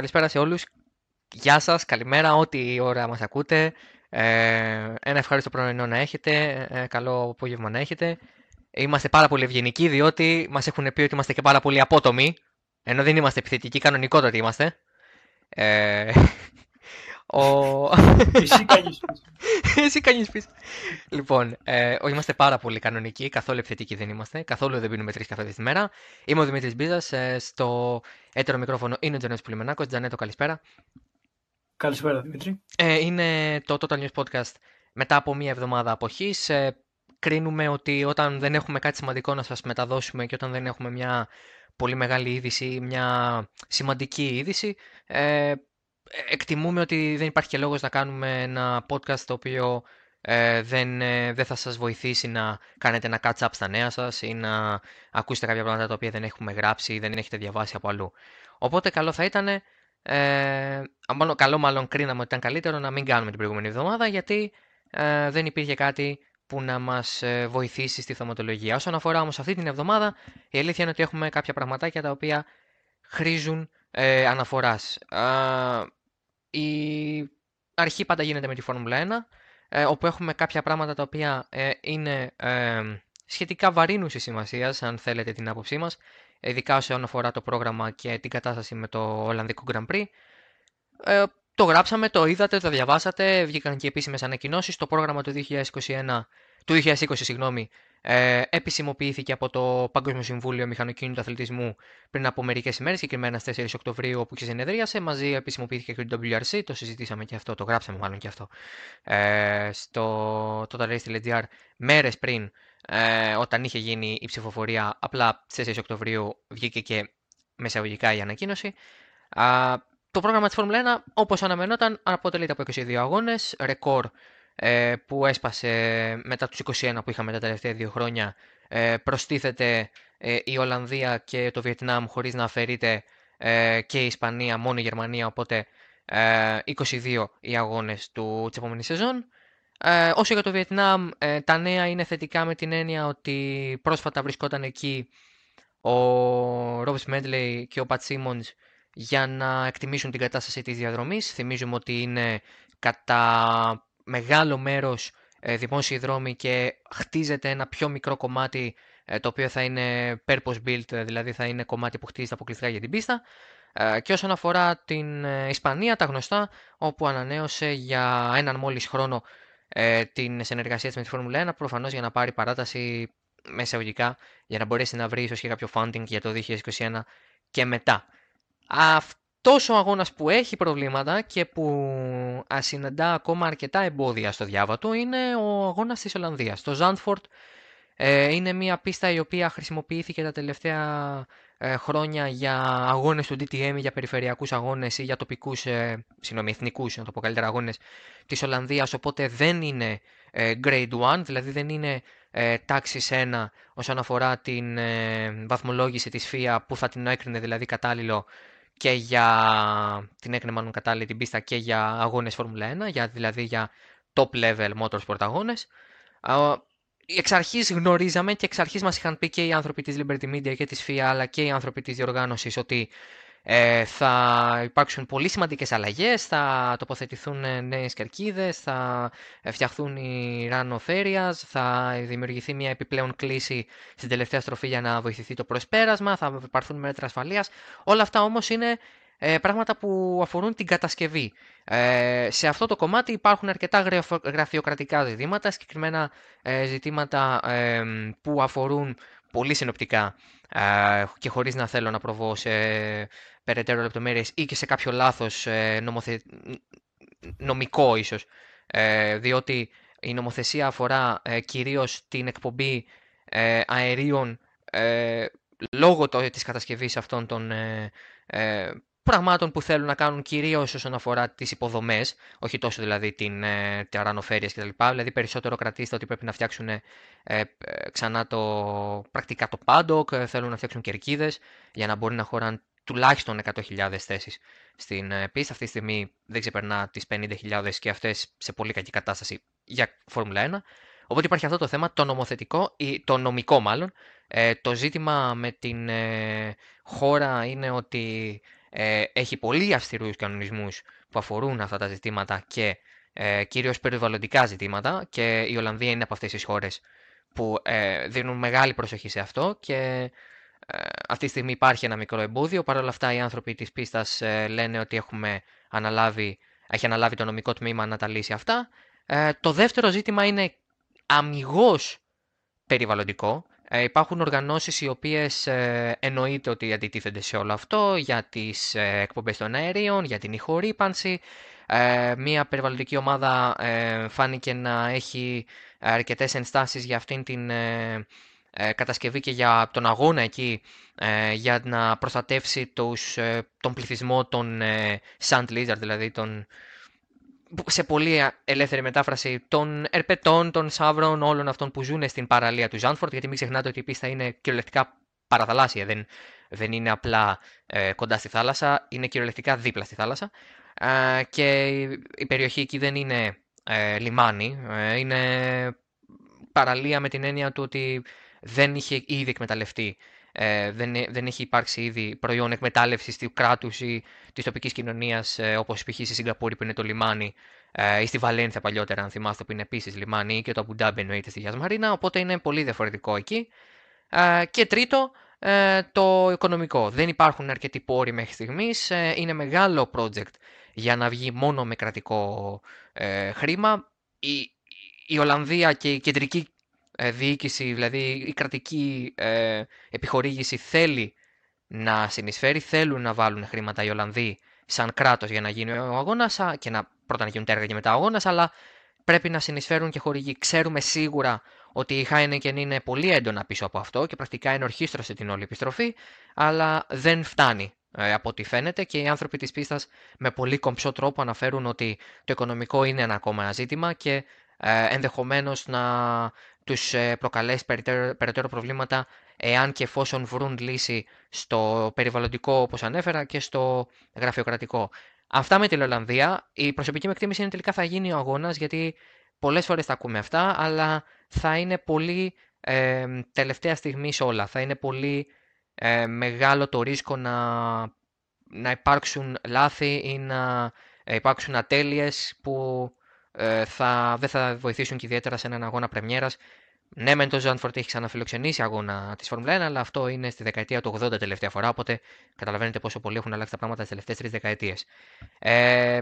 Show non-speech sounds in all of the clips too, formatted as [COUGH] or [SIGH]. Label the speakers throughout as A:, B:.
A: καλησπέρα σε όλους. Γεια σας, καλημέρα, ό,τι ώρα μας ακούτε. Ε, ένα ευχάριστο πρωινό να έχετε, ε, καλό απόγευμα να έχετε. Είμαστε πάρα πολύ ευγενικοί, διότι μας έχουν πει ότι είμαστε και πάρα πολύ απότομοι, ενώ δεν είμαστε επιθετικοί, κανονικότατοι είμαστε. Ε, [LAUGHS] ο...
B: Εσύ κάνεις [LAUGHS]
A: Εσύ κάνεις πίσω. Λοιπόν, ε, όχι, είμαστε πάρα πολύ κανονικοί, καθόλου επιθετικοί δεν είμαστε, καθόλου δεν πίνουμε τρεις καφέδες τη μέρα. Είμαι ο Δημήτρης Μπίζας, ε, στο έτερο μικρόφωνο είναι ο Τζανέτος Πουλημενάκος. Τζανέτο, καλησπέρα.
B: Καλησπέρα Δημήτρη.
A: Ε, είναι το Total News Podcast μετά από μία εβδομάδα αποχής. Ε, κρίνουμε ότι όταν δεν έχουμε κάτι σημαντικό να σας μεταδώσουμε και όταν δεν έχουμε μια πολύ μεγάλη είδηση, μια σημαντική είδηση, ε, εκτιμούμε ότι δεν υπάρχει και λόγος να κάνουμε ένα podcast το οποίο ε, δεν, ε, δεν θα σας βοηθήσει να κάνετε ένα catch-up στα νέα σας ή να ακούσετε κάποια πράγματα τα οποία δεν έχουμε γράψει ή δεν έχετε διαβάσει από αλλού. Οπότε καλό θα ήταν, ε, καλό μάλλον κρίναμε ότι ήταν καλύτερο να μην κάνουμε την προηγούμενη εβδομάδα γιατί ε, δεν υπήρχε κάτι που να μας ε, βοηθήσει στη θεματολογία. Όσον αφορά όμως αυτή την εβδομάδα, η αλήθεια είναι ότι έχουμε κάποια πραγματάκια τα οποία χρήζουν ε, αναφοράς. Η αρχή πάντα γίνεται με τη Φόρμουλα 1, ε, όπου έχουμε κάποια πράγματα τα οποία ε, είναι ε, σχετικά βαρύνουσης σημασίας, αν θέλετε την άποψή μας, ειδικά όσον αφορά το πρόγραμμα και την κατάσταση με το Ολλανδικό Grand Prix. Ε, το γράψαμε, το είδατε, το διαβάσατε, βγήκαν και επίσημες ανακοινώσεις. Το πρόγραμμα του 2021 του 2020 συγγνώμη, ε, επισημοποιήθηκε από το Παγκόσμιο Συμβούλιο Μηχανοκίνητου Αθλητισμού πριν από μερικές ημέρες, συγκεκριμένα στις 4 Οκτωβρίου, όπου και συνεδρίασε. Μαζί επισημοποιήθηκε και το WRC, το συζητήσαμε και αυτό, το γράψαμε μάλλον και αυτό ε, στο totalrace.gr μέρες πριν, ε, όταν είχε γίνει η ψηφοφορία. Απλά στις 4 Οκτωβρίου βγήκε και μεσαγωγικά η ανακοίνωση. Α, το πρόγραμμα της Φόρμουλα 1, όπως αναμενόταν, αποτελείται από 22 αγώνες, ρεκόρ ε, που έσπασε μετά τους 21 που είχαμε τα τελευταία δύο χρόνια. Ε, προστίθεται ε, η Ολλανδία και το Βιετνάμ χωρίς να αφαιρείται και η Ισπανία, μόνο η Γερμανία, οπότε 22 οι αγώνες του, της επόμενης σεζόν. όσο για το Βιετνάμ, τα νέα είναι θετικά με την έννοια ότι πρόσφατα βρισκόταν εκεί ο Ρόμπς Μέντλεϊ και ο Πατ Σίμονς για να εκτιμήσουν την κατάσταση της διαδρομής. Θυμίζουμε ότι είναι κατά μεγάλο μέρος ε, δημόσιοι δρόμοι και χτίζεται ένα πιο μικρό κομμάτι ε, το οποίο θα είναι purpose built, δηλαδή θα είναι κομμάτι που χτίζεται αποκλειστικά για την πίστα. Ε, και όσον αφορά την Ισπανία, τα γνωστά, όπου ανανέωσε για έναν μόλις χρόνο την συνεργασία της με τη Φόρμουλα 1, προφανώς για να πάρει παράταση μεσαγωγικά, για να μπορέσει να βρει ίσως και κάποιο funding για το 2021 και μετά. Αυτός τόσο αγώνας που έχει προβλήματα και που ασυναντά ακόμα αρκετά εμπόδια στο διάβατο είναι ο αγώνας της Ολλανδίας. Το Zandvoort ε, είναι μια πίστα η οποία χρησιμοποιήθηκε τα τελευταία ε, χρόνια για αγώνες του DTM, για περιφερειακούς αγώνες ή για τοπικούς, ε, συγγνώμη, εθνικούς, να το πω καλύτερα, αγώνες της Ολλανδίας, οπότε δεν είναι ε, grade 1, δηλαδή δεν είναι ε, τάξης 1 όσον αφορά την ε, βαθμολόγηση της FIA που θα την έκρινε δηλαδή κατάλληλο και για την έκρινε μάλλον κατάλληλη την πίστα και για αγώνες Φόρμουλα 1, για, δηλαδή για top level motorsport αγώνες. Εξ αρχής γνωρίζαμε και εξ αρχής μας είχαν πει και οι άνθρωποι της Liberty Media και της FIA αλλά και οι άνθρωποι της διοργάνωσης ότι ε, θα υπάρξουν πολύ σημαντικές αλλαγές, θα τοποθετηθούν ε, νέες κερκίδες, θα φτιαχθούν οι run θα δημιουργηθεί μια επιπλέον κλίση στην τελευταία στροφή για να βοηθηθεί το προσπέρασμα, θα υπαρθούν μέτρα ασφαλείας. Όλα αυτά όμως είναι ε, πράγματα που αφορούν την κατασκευή. Ε, σε αυτό το κομμάτι υπάρχουν αρκετά γραφειοκρατικά ζητήματα, συγκεκριμένα ε, ζητήματα που αφορούν πολύ συνοπτικά και χωρίς να θέλω να προβώ σε περαιτέρω λεπτομέρειες ή και σε κάποιο λάθος ε, νομοθε... νομικό ίσως, ε, διότι η νομοθεσία αφορά ε, κυρίως την εκπομπή αερίων λόγω της κατασκευής αυτών των πραγμάτων που θέλουν να κάνουν κυρίως όσον αφορά τις υποδομές, όχι τόσο δηλαδή την ε, κτλ. Δηλαδή περισσότερο κρατήστε ότι πρέπει να φτιάξουν ε, ε, ξανά το, πρακτικά το πάντοκ, ε, θέλουν να φτιάξουν κερκίδες για να μπορεί να χωράνε τουλάχιστον 100.000 θέσεις στην ε, πίστα. Αυτή τη στιγμή δεν ξεπερνά τις 50.000 και αυτές σε πολύ κακή κατάσταση για Φόρμουλα 1. Οπότε υπάρχει αυτό το θέμα, το νομοθετικό, ή το νομικό μάλλον. Ε, το ζήτημα με την ε, χώρα είναι ότι ε, έχει πολύ αυστηρούς κανονισμούς που αφορούν αυτά τα ζητήματα και ε, κυρίως περιβαλλοντικά ζητήματα και η Ολλανδία είναι από αυτές τις χώρες που ε, δίνουν μεγάλη προσοχή σε αυτό και ε, αυτή τη στιγμή υπάρχει ένα μικρό εμπόδιο. Παρ' όλα αυτά οι άνθρωποι της πίστας ε, λένε ότι έχουμε αναλάβει, έχει αναλάβει το νομικό τμήμα να τα λύσει αυτά. Ε, το δεύτερο ζήτημα είναι αμυγός περιβαλλοντικό. Ε, υπάρχουν οργανώσεις οι οποίες ε, εννοείται ότι αντιτίθενται σε όλο αυτό για τις ε, εκπομπές των αερίων, για την ηχορύπανση. Ε, μία περιβαλλοντική ομάδα ε, φάνηκε να έχει αρκετές ενστάσεις για αυτήν την κατασκευή και για τον αγώνα εκεί για να προστατεύσει τους, τον πληθυσμό των Sand Lizard, δηλαδή των, σε πολύ ελεύθερη μετάφραση των ερπετών, των σαύρων, όλων αυτών που ζουν στην παραλία του Ζάνφορντ, γιατί μην ξεχνάτε ότι η πίστα είναι κυριολεκτικά παραθαλάσσια, δεν, δεν είναι απλά ε, κοντά στη θάλασσα, είναι κυριολεκτικά δίπλα στη θάλασσα. Ε, και η περιοχή εκεί δεν είναι ε, λιμάνι, ε, είναι παραλία με την έννοια του ότι δεν είχε ήδη εκμεταλλευτεί ε, δεν, δεν έχει υπάρξει ήδη προϊόν εκμετάλλευσης του κράτους ή της τοπικής κοινωνίας, ε, όπως π.χ. στη Σιγκαπούρη που είναι το λιμάνι, ε, ή στη Βαλένθια παλιότερα, αν θυμάστε, που είναι επίσης λιμάνι, και το Αμπουντάμπι εννοείται στη Γιασμαρίνα. Οπότε είναι πολύ διαφορετικό εκεί. Ε, και τρίτο, ε, το οικονομικό. Δεν υπάρχουν αρκετοί πόροι μέχρι στιγμής. Ε, είναι μεγάλο project για να βγει μόνο με κρατικό ε, χρήμα. Η, η Ολλανδία και η κεντρική ε, διοίκηση, δηλαδή η κρατική ε, επιχορήγηση θέλει να συνεισφέρει, θέλουν να βάλουν χρήματα οι Ολλανδοί σαν κράτος για να γίνει ο αγώνας και να πρώτα να γίνουν τέργα και μετά ο αγώνας, αλλά πρέπει να συνεισφέρουν και χορηγοί. Ξέρουμε σίγουρα ότι η Heineken είναι πολύ έντονα πίσω από αυτό και πρακτικά ενορχίστρωσε την όλη επιστροφή, αλλά δεν φτάνει ε, από ό,τι φαίνεται και οι άνθρωποι της πίστας με πολύ κομψό τρόπο αναφέρουν ότι το οικονομικό είναι ένα ακόμα ένα ζήτημα και ε, ενδεχομένως να τους ε, προκαλέσει περαιτέρω, προβλήματα εάν και εφόσον βρουν λύση στο περιβαλλοντικό όπως ανέφερα και στο γραφειοκρατικό. Αυτά με την Ολλανδία. Η προσωπική μου εκτίμηση είναι τελικά θα γίνει ο αγώνας γιατί πολλές φορές τα ακούμε αυτά αλλά θα είναι πολύ ε, τελευταία στιγμή σε όλα. Θα είναι πολύ ε, μεγάλο το ρίσκο να, να υπάρξουν λάθη ή να υπάρξουν ατέλειες που ε, θα, δεν θα βοηθήσουν και ιδιαίτερα σε έναν αγώνα πρεμιέρας. Ναι, μεν το Ζάνφορντ έχει ξαναφιλοξενήσει αγώνα της Φόρμουλα 1, αλλά αυτό είναι στη δεκαετία του 80 τελευταία φορά. Οπότε καταλαβαίνετε πόσο πολύ έχουν αλλάξει τα πράγματα τις τελευταίες τρεις δεκαετίες. Ε,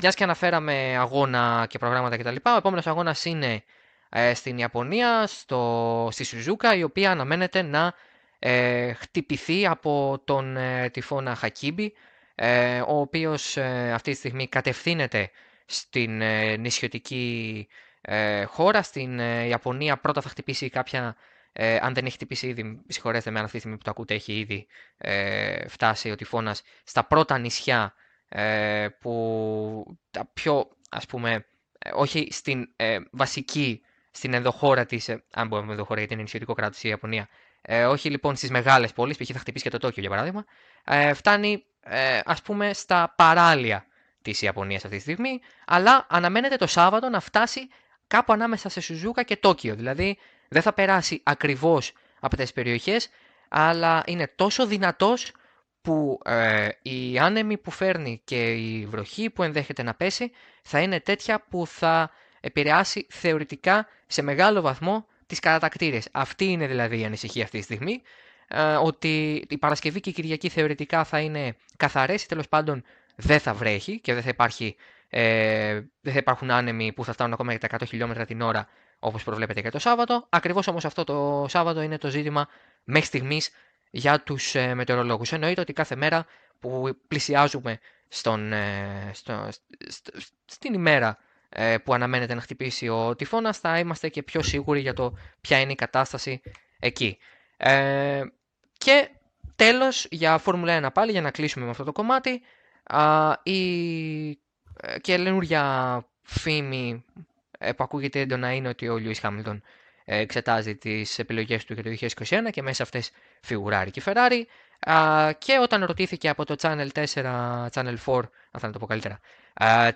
A: Μιας και αναφέραμε αγώνα και προγράμματα κτλ. Ο επόμενος αγώνας είναι ε, στην Ιαπωνία, στο, στη Σουζούκα, η οποία αναμένεται να ε, χτυπηθεί από τον ε, τυφώνα Χακίμπι, ε, ο οποίος ε, αυτή τη στιγμή κατευθύνεται στην ε, νησιωτική ε, χώρα. Στην ε, Ιαπωνία πρώτα θα χτυπήσει κάποια, ε, αν δεν έχει χτυπήσει ήδη, συγχωρέστε με αν αυτή τη στιγμή που το ακούτε έχει ήδη ε, φτάσει ο τυφώνας στα πρώτα νησιά ε, που τα πιο ας πούμε, όχι στην βασική, στην ενδοχώρα της, αν μπορούμε να ενδοχώρα γιατί είναι νησιωτικό κράτος η Ιαπωνία, όχι λοιπόν στις μεγάλες πόλεις, π.χ. θα χτυπήσει και το Τόκιο για παράδειγμα, φτάνει ας πούμε στα παράλια της Ιαπωνίας αυτή τη στιγμή, αλλά αναμένεται το Σάββατο να φτάσει κάπου ανάμεσα σε Σουζούκα και Τόκιο. Δηλαδή δεν θα περάσει ακριβώς από τις περιοχές, αλλά είναι τόσο δυνατός που ε, η άνεμη που φέρνει και η βροχή που ενδέχεται να πέσει θα είναι τέτοια που θα επηρεάσει θεωρητικά σε μεγάλο βαθμό τις κατατακτήρες. Αυτή είναι δηλαδή η ανησυχία αυτή τη στιγμή, ε, ότι η Παρασκευή και η Κυριακή θεωρητικά θα είναι καθαρές ή τέλος πάντων δεν θα βρέχει και δεν θα, υπάρχει, ε, δεν θα υπάρχουν άνεμοι που θα φτάνουν ακόμα για τα 100 χιλιόμετρα την ώρα όπως προβλέπεται για το Σάββατο. Ακριβώς όμως αυτό το Σάββατο είναι το ζήτημα μέχρι στιγμής για τους ε, μετεωρολόγους. Εννοείται ότι κάθε μέρα που πλησιάζουμε στον, ε, στο, στην ημέρα ε, που αναμένεται να χτυπήσει ο τυφώνας θα είμαστε και πιο σίγουροι για το ποια είναι η κατάσταση εκεί. Ε, και τέλος για Φόρμουλα 1 πάλι για να κλείσουμε με αυτό το κομμάτι η ε, καινούργια φήμη ε, που ακούγεται έντονα είναι ότι ο Λιούις Χάμιλτον ε, εξετάζει τις επιλογές του για το 2021 και μέσα αυτές φιγουράρει και Ferrari. Και όταν ρωτήθηκε από το Channel 4, Channel 4, αν θα το πω καλύτερα,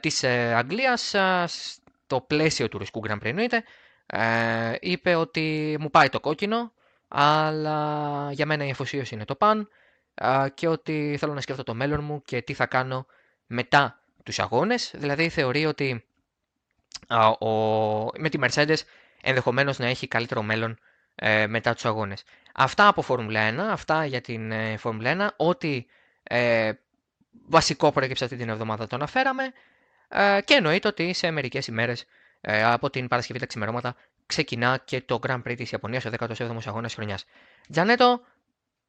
A: της Αγγλίας στο πλαίσιο του Ρουσκού Grand Prix εννοείται, είπε ότι μου πάει το κόκκινο αλλά για μένα η εφοσίωση είναι το παν α, και ότι θέλω να σκέφτω το μέλλον μου και τι θα κάνω μετά τους αγώνες. Δηλαδή θεωρεί ότι α, ο, με τη Mercedes ενδεχομένως να έχει καλύτερο μέλλον ε, μετά τους αγώνες. Αυτά από Φόρμουλα 1, αυτά για την ε, Φόρμουλα 1. Ό,τι ε, βασικό προέκυψε αυτή την εβδομάδα το αναφέραμε ε, και εννοείται ότι σε μερικές ημέρες ε, από την Παρασκευή τα ξημερώματα ξεκινά και το Grand Prix της Ιαπωνίας, ο 17ος αγώνας χρονιάς. Τζανέτο,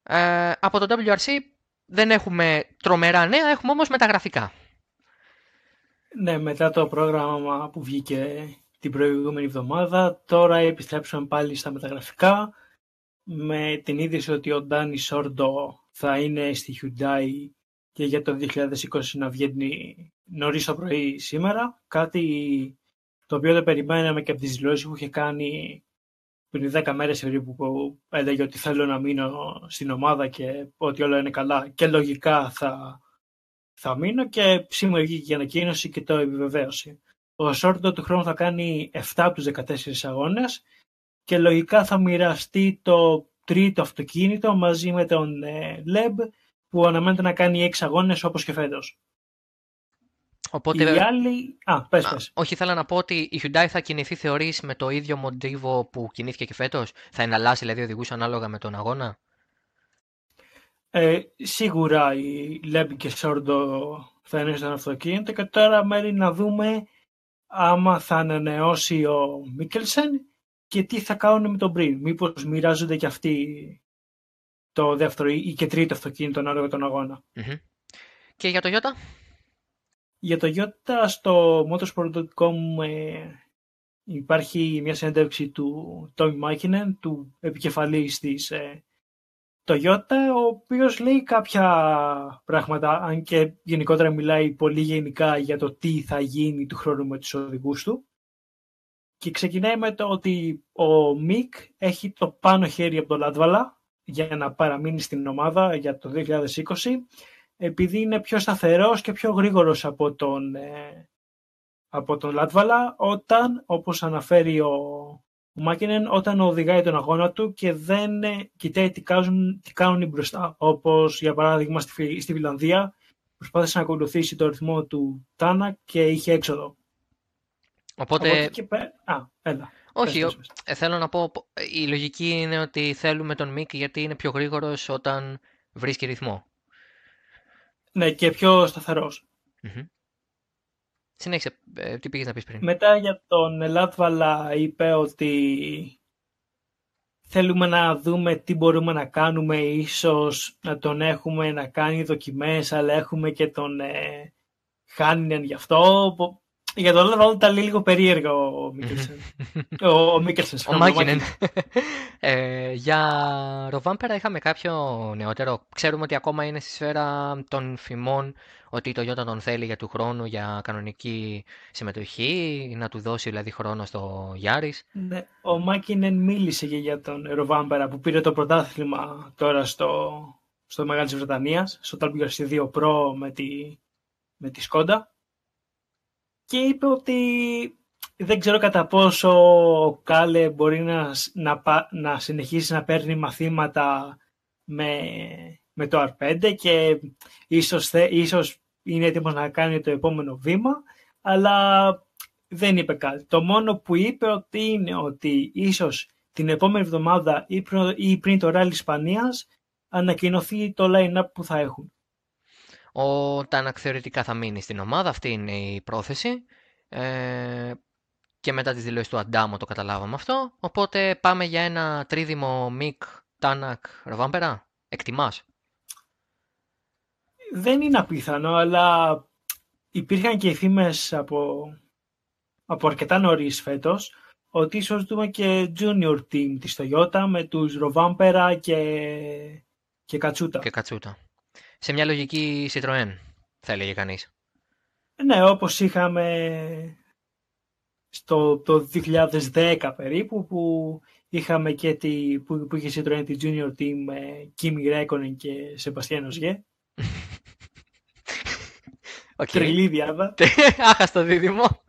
A: ε, από το WRC δεν έχουμε τρομερά νέα, έχουμε όμως μεταγραφικά.
B: Ναι, μετά το πρόγραμμα που βγήκε την προηγούμενη εβδομάδα, τώρα επιστρέψαμε πάλι στα μεταγραφικά με την είδηση ότι ο Ντάνι Σόρντο θα είναι στη Hyundai και για το 2020 να βγαίνει νωρίς το πρωί σήμερα. Κάτι το οποίο δεν περιμέναμε και από τις δηλώσεις που είχε κάνει πριν 10 μέρες περίπου που έλεγε ότι θέλω να μείνω στην ομάδα και ότι όλα είναι καλά και λογικά θα, θα μείνω και σήμερα βγήκε η ανακοίνωση και το επιβεβαίωσε. Ο Σόρντο του χρόνου θα κάνει 7 από τους 14 αγώνες και λογικά θα μοιραστεί το τρίτο αυτοκίνητο μαζί με τον ε, Λεμπ που αναμένεται να κάνει 6 αγώνες όπως και φέτος.
A: Οπότε,
B: Οι άλλοι... Α, πες,
A: Α,
B: πες.
A: όχι, ήθελα να πω ότι η Hyundai θα κινηθεί, θεωρείς, με το ίδιο μοντίβο που κινήθηκε και φέτος; Θα εναλλάσσει δηλαδή οδηγούς ανάλογα με τον αγώνα;
B: Ε, σίγουρα η Λέμπ και Σόρντο θα είναι στον αυτοκίνητο και τώρα μένει να δούμε άμα θα ανανεώσει ο Μίκελσεν και τι θα κάνουν με τον Μπριν. Μήπως μοιράζονται και αυτοί το δεύτερο ή και τρίτο αυτοκίνητο ανάλογα τον αγώνα.
A: Μμμ. Και για το Ιώτα.
B: Για το Ιώτα στο motorsport.com ε, υπάρχει μια συνέντευξη του Τόμι Μάκινεν, του επικεφαλής της ε, Toyota, ο οποίος λέει κάποια πράγματα, αν και γενικότερα μιλάει πολύ γενικά για το τι θα γίνει του χρόνου με τους οδηγούς του. Και ξεκινάει με το ότι ο Μικ έχει το πάνω χέρι από τον Λάτβαλα για να παραμείνει στην ομάδα για το 2020 επειδή είναι πιο σταθερός και πιο γρήγορος από τον, ε, από τον Λάτβαλα όταν, όπως αναφέρει ο, ο Μάκινεν, όταν οδηγάει τον αγώνα του και δεν ε, κοιτάει τι κάνουν, τι κάνουν οι μπροστά. Όπως για παράδειγμα στη, Φι- στη Φιλανδία προσπάθησε να ακολουθήσει το ρυθμό του Τάνα και είχε έξοδο.
A: Οπότε,
B: Από εκεί και πέρα... Α, έλα.
A: όχι,
B: πες,
A: ο-
B: πες, πες.
A: ε, θέλω να πω, η λογική είναι ότι θέλουμε τον Μικ γιατί είναι πιο γρήγορος όταν βρίσκει ρυθμό.
B: Ναι, και πιο σταθερός.
A: Μμμ. Συνέχισε, ε, τι πήγες να πεις πριν.
B: Μετά για τον Λάτβαλα είπε ότι θέλουμε να δούμε τι μπορούμε να κάνουμε, ίσως να τον έχουμε να κάνει δοκιμές, αλλά έχουμε και τον ε, Χάνινεν γι' αυτό. Που- Για τον Λάτβαλα ήταν λίγο περίεργο ο Μίκελσεν. ο, ο Μίκελσεν,
A: Ο
B: συγγνώμη,
A: Μάκινεν. ε, για Ροβάμπερα είχαμε κάποιο νεότερο. Ξέρουμε ότι ακόμα είναι στη σφαίρα των φημών ότι το Toyota τον θέλει για του χρόνου για κανονική συμμετοχή, να του δώσει δηλαδή χρόνο στο Γιάρης.
B: Ναι, ο Μάκινεν μίλησε και για τον Ροβάμπερα που πήρε το πρωτάθλημα τώρα στο, στο Μεγάλη Βρετανίας, στο WRC2 Pro με τη, με τη Σκόντα. Και είπε ότι δεν ξέρω κατά πόσο ο Κάλε μπορεί να, σ- να, πα- να συνεχίσει να παίρνει μαθήματα με, με το R5 και ίσως, θε- ίσως είναι έτοιμος να κάνει το επόμενο βήμα, αλλά δεν είπε κάτι. Το μόνο που είπε ότι είναι ότι ίσως την επόμενη εβδομάδα ή πριν, ή πριν το Rally Ισπανίας ανακοινωθεί το line-up που θα έχουν.
A: Ο Τάνακ θεωρητικά θα μείνει στην ομάδα, αυτή είναι η πρόθεση. Ε, και μετά τις δηλώσεις του Αντάμο το καταλάβαμε αυτό. Οπότε πάμε για ένα τρίδημο Μικ, Τάνακ, Ροβάμπερα. Εκτιμάς;
B: Δεν είναι απίθανο, αλλά υπήρχαν και οι φήμες από, από αρκετά νωρίς φέτος ότι ίσως δούμε και junior team της Toyota με τους Ροβάμπερα και, και Κατσούτα.
A: και Κατσούτα. Σε μια λογική Citroën, θα έλεγε κανείς.
B: Ναι, όπως είχαμε στο το 2010 περίπου που είχαμε και τη, που, που είχε Citroën τη junior team με Kimi Räikkönen και Sebastian Ogier. [LAUGHS]
A: Οκ.
B: Τρελή δυάδα. [LAUGHS]
A: Άχαστο δίδυμο.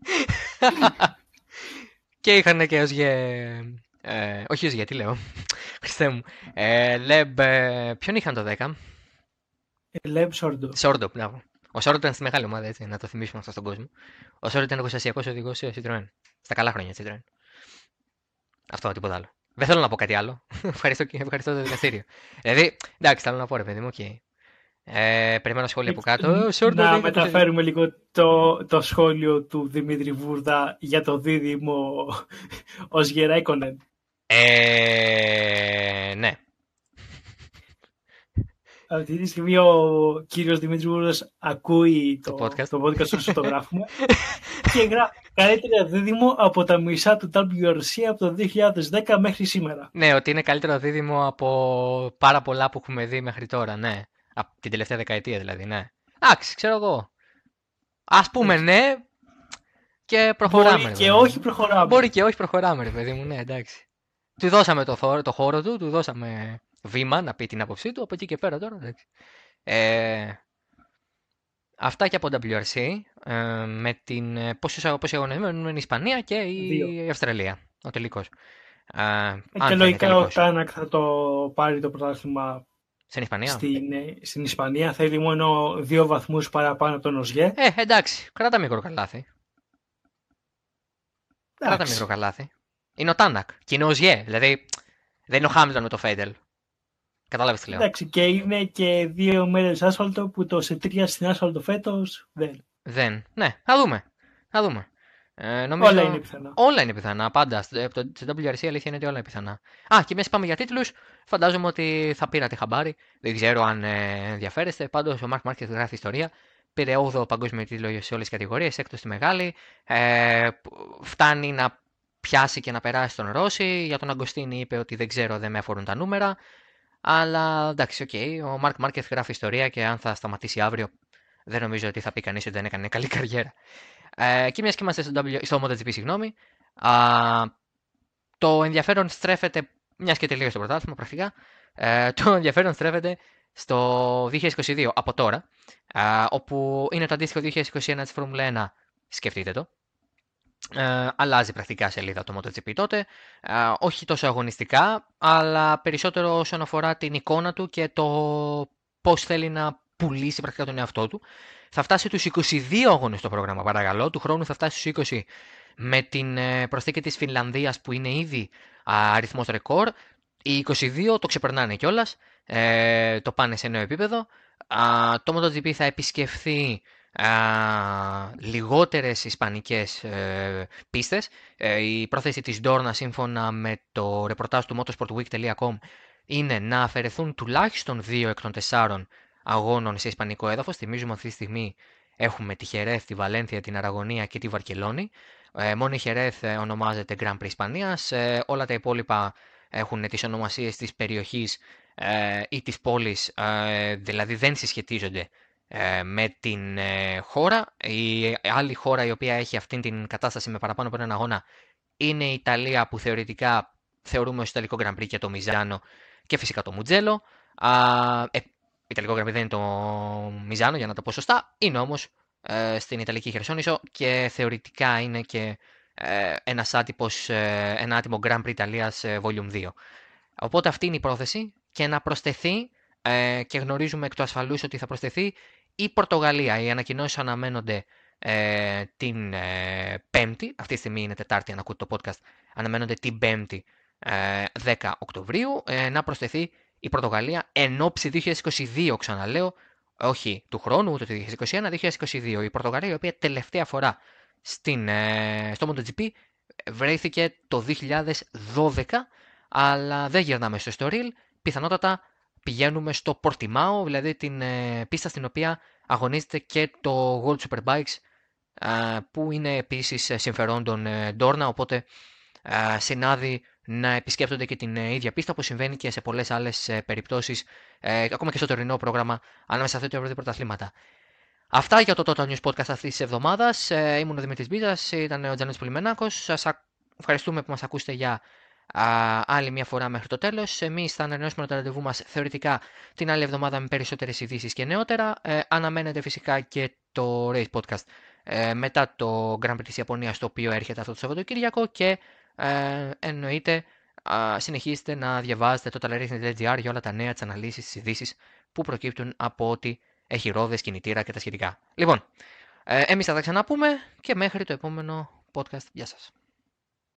A: [LAUGHS] και είχαν και ως γε... Ε, όχι ως γε, τι λέω. Χριστέ μου. Ε, Loeb, ε, ποιον είχαν το 10.
B: Λέμ Σόρντο.
A: Σόρντο, μπράβο. Ο Σόρντο ήταν στη μεγάλη ομάδα, έτσι, να το θυμίσουμε αυτό στον κόσμο. Ο Σόρντο ήταν εργοστασιακό οδηγός σε Citroën. Στα καλά χρόνια Citroën. Αυτό, τίποτα άλλο. Δεν θέλω να πω κάτι άλλο. [LAUGHS] ευχαριστώ, ευχαριστώ το δικαστήριο. δηλαδή, εντάξει, θέλω να πω ρε παιδί μου, okay. Ε, περιμένω σχόλια από κάτω.
B: Σόρντο, να μεταφέρουμε λίγο το, το σχόλιο του Δημήτρη Βούρδα για το δίδυμο [LAUGHS] ως Γεράικονεν.
A: Ε, ναι.
B: Αυτή τη στιγμή ο κύριος Δημήτρης Βούρδα ακούει το, το podcast, το podcast όσο το γράφουμε και γράφει καλύτερα δίδυμο από τα μισά του WRC από το 2010 μέχρι σήμερα.
A: Ναι, ότι είναι καλύτερο δίδυμο από πάρα πολλά που έχουμε δει μέχρι τώρα, ναι. Από την τελευταία δεκαετία δηλαδή, ναι. Εντάξει, ξέρω εγώ. Α πούμε ναι και προχωράμε.
B: Μπορεί και όχι προχωράμε.
A: Μπορεί και όχι προχωράμε, ρε παιδί μου, ναι, εντάξει. Του δώσαμε το, το χώρο του, του δώσαμε βήμα να πει την άποψή του, από εκεί και πέρα τώρα, εντάξει. Ε, αυτά και από WRC, ε, με την ε, πόσοι αγωνισμοί είναι η Ισπανία και η Αυστραλία, ο τελικός.
B: Ε, και λογικά ο Τάνακ θα το πάρει το πρωτάθλημα
A: στην Ισπανία;
B: Στην, ε, στην Ισπανία θέλει μόνο δύο βαθμούς παραπάνω από τον Οζιέ.
A: Ε, εντάξει. Κράτα μικρό καλάθι. Κράτα μικρό καλάθι. Είναι ο Τάνακ και είναι ο Οζιέ. Δηλαδή δεν είναι ο Χάμιλτον με το Φέιντελ. Κατάλαβες τι λέω.
B: Εντάξει, και είναι και δύο μέρες άσφαλτο που το σε τρία στην άσφαλτο φέτος δεν.
A: Δεν. Ναι, θα δούμε. Θα δούμε.
B: Ε, νομίζω... Όλα είναι πιθανά.
A: Όλα είναι πιθανά, πάντα. Στο WRC η αλήθεια είναι ότι όλα είναι πιθανά. Α, και μέσα πάμε για τίτλους. Φαντάζομαι ότι θα πήρατε χαμπάρι. Δεν ξέρω αν ε, ενδιαφέρεστε. Πάντως ο Mark Marquez γράφει ιστορία. Πήρε 8ο παγκόσμιο τίτλο σε όλες τις κατηγορίες, έκτος στη μεγάλη. Ε, φτάνει να πιάσει και να περάσει τον Ρόσι. Για τον Αγκοστίνη είπε ότι δεν ξέρω, δεν με αφορούν τα νούμερα. Αλλά εντάξει, OK. Okay. Ο Mark Marquez γράφει ιστορία και αν θα σταματήσει αύριο, δεν νομίζω ότι θα πει κανείς ότι δεν έκανε [LAUGHS] καλή καριέρα. Ε, και μιας και είμαστε στο, w, στο MotoGP, συγγνώμη, α, το ενδιαφέρον στρέφεται, μιας και τελείωσε το πρωτάθλημα πρακτικά, ε, το [LAUGHS] ενδιαφέρον στρέφεται στο 2022 από τώρα, α, όπου είναι το αντίστοιχο 2021 της Φόρμουλα 1, σκεφτείτε το. Ε, αλλάζει πρακτικά σελίδα το MotoGP τότε, ε, όχι τόσο αγωνιστικά, αλλά περισσότερο όσον αφορά την εικόνα του και το πώς θέλει να πουλήσει πρακτικά τον εαυτό του. Θα φτάσει τους 22 αγώνες το πρόγραμμα, παρακαλώ. Του χρόνου θα φτάσει στους 20 με την ε, προσθήκη της Φινλανδίας που είναι ήδη αριθμός ρεκόρ. Οι 22 το ξεπερνάνε κιόλας, ε, το πάνε σε νέο επίπεδο. το MotoGP θα επισκεφθεί α, λιγότερες ισπανικές ε, πίστες. Ε, η πρόθεση της Dorna σύμφωνα με το ρεπορτάζ του motorsportweek.com είναι να αφαιρεθούν τουλάχιστον δύο εκ των τεσσάρων αγώνων σε ισπανικό έδαφος. Θυμίζουμε αυτή τη στιγμή έχουμε τη Χερέθ, τη Βαλένθια, την Αραγωνία και τη Βαρκελόνη. Ε, μόνο η Χερέθ ε, ονομάζεται Grand Prix Ισπανίας. Ε, όλα τα υπόλοιπα έχουν τις ονομασίες της περιοχής ε, ή της πόλης, ε, δηλαδή δεν συσχετίζονται ε, με την χώρα. Η άλλη χώρα η οποία έχει αυτή την κατάσταση με παραπάνω από έναν αγώνα είναι η Ιταλία που θεωρητικά θεωρούμε ως Ιταλικό Grand Prix και το Μιζάνο και φυσικά το Μουτζέλο. Ιταλικό γραμμή δεν είναι το Μιζάνο, για να το πω σωστά. Είναι όμως ε, στην Ιταλική Χερσόνησο και θεωρητικά είναι και ε, ένας άτυπος, ε, ένα άτιμο Grand Prix Ιταλίας ε, Volume 2. Οπότε αυτή είναι η πρόθεση και να προσθεθεί ε, και γνωρίζουμε εκ του ασφαλούς ότι θα προσθεθεί η Πορτογαλία. Οι ανακοινώσεις αναμένονται ε, την ε, Πέμπτη, αυτή τη στιγμή είναι Τετάρτη αν ακούτε το podcast, αναμένονται την Πέμπτη 10 Οκτωβρίου, να προσθεθεί η Πορτογαλία εν ώψη 2022, ξαναλέω, όχι του χρόνου, ούτε του 2021, 2022. Η Πορτογαλία, η οποία τελευταία φορά στην, ε, στο MotoGP βρέθηκε το 2012, αλλά δεν γυρνάμε στο Estoril. Πιθανότατα πηγαίνουμε στο Πορτιμάο, δηλαδή την ε, πίστα στην οποία αγωνίζεται και το World Superbikes, ε, που είναι επίσης συμφερόντων ε, Ντόρνα, οπότε ε, συνάδει να επισκέπτονται και την ε, ίδια πίστα που συμβαίνει και σε πολλές άλλες περιπτώσεις, ε, ακόμα και στο τωρινό πρόγραμμα ανάμεσα σε αυτά τα πρωταθλήματα. Αυτά για το Total News Podcast αυτής της εβδομάδας. Ε, ήμουν ο Δημήτρης Μπίζας, ήταν ο Τζανέτ Πολυμενάκο. Σας ευχαριστούμε που μας ακούσετε για α, άλλη μια φορά μέχρι το τέλος. Εμείς θα ανανεώσουμε το ραντεβού μας θεωρητικά την άλλη εβδομάδα με περισσότερες ειδήσεις και νεότερα. Ε, αναμένεται φυσικά και το Race Podcast ε, μετά το Grand Prix της Ιαπωνίας, το οποίο έρχεται αυτό το Σαββατοκύριακο και ε, εννοείται συνεχίστε να διαβάζετε το talarithne.gr για όλα τα νέα, τις αναλύσεις, τις ειδήσεις που προκύπτουν από ότι έχει ρόδες, κινητήρα και τα σχετικά. Λοιπόν, ε, εμείς θα τα ξαναπούμε και μέχρι το επόμενο podcast. Γεια σας.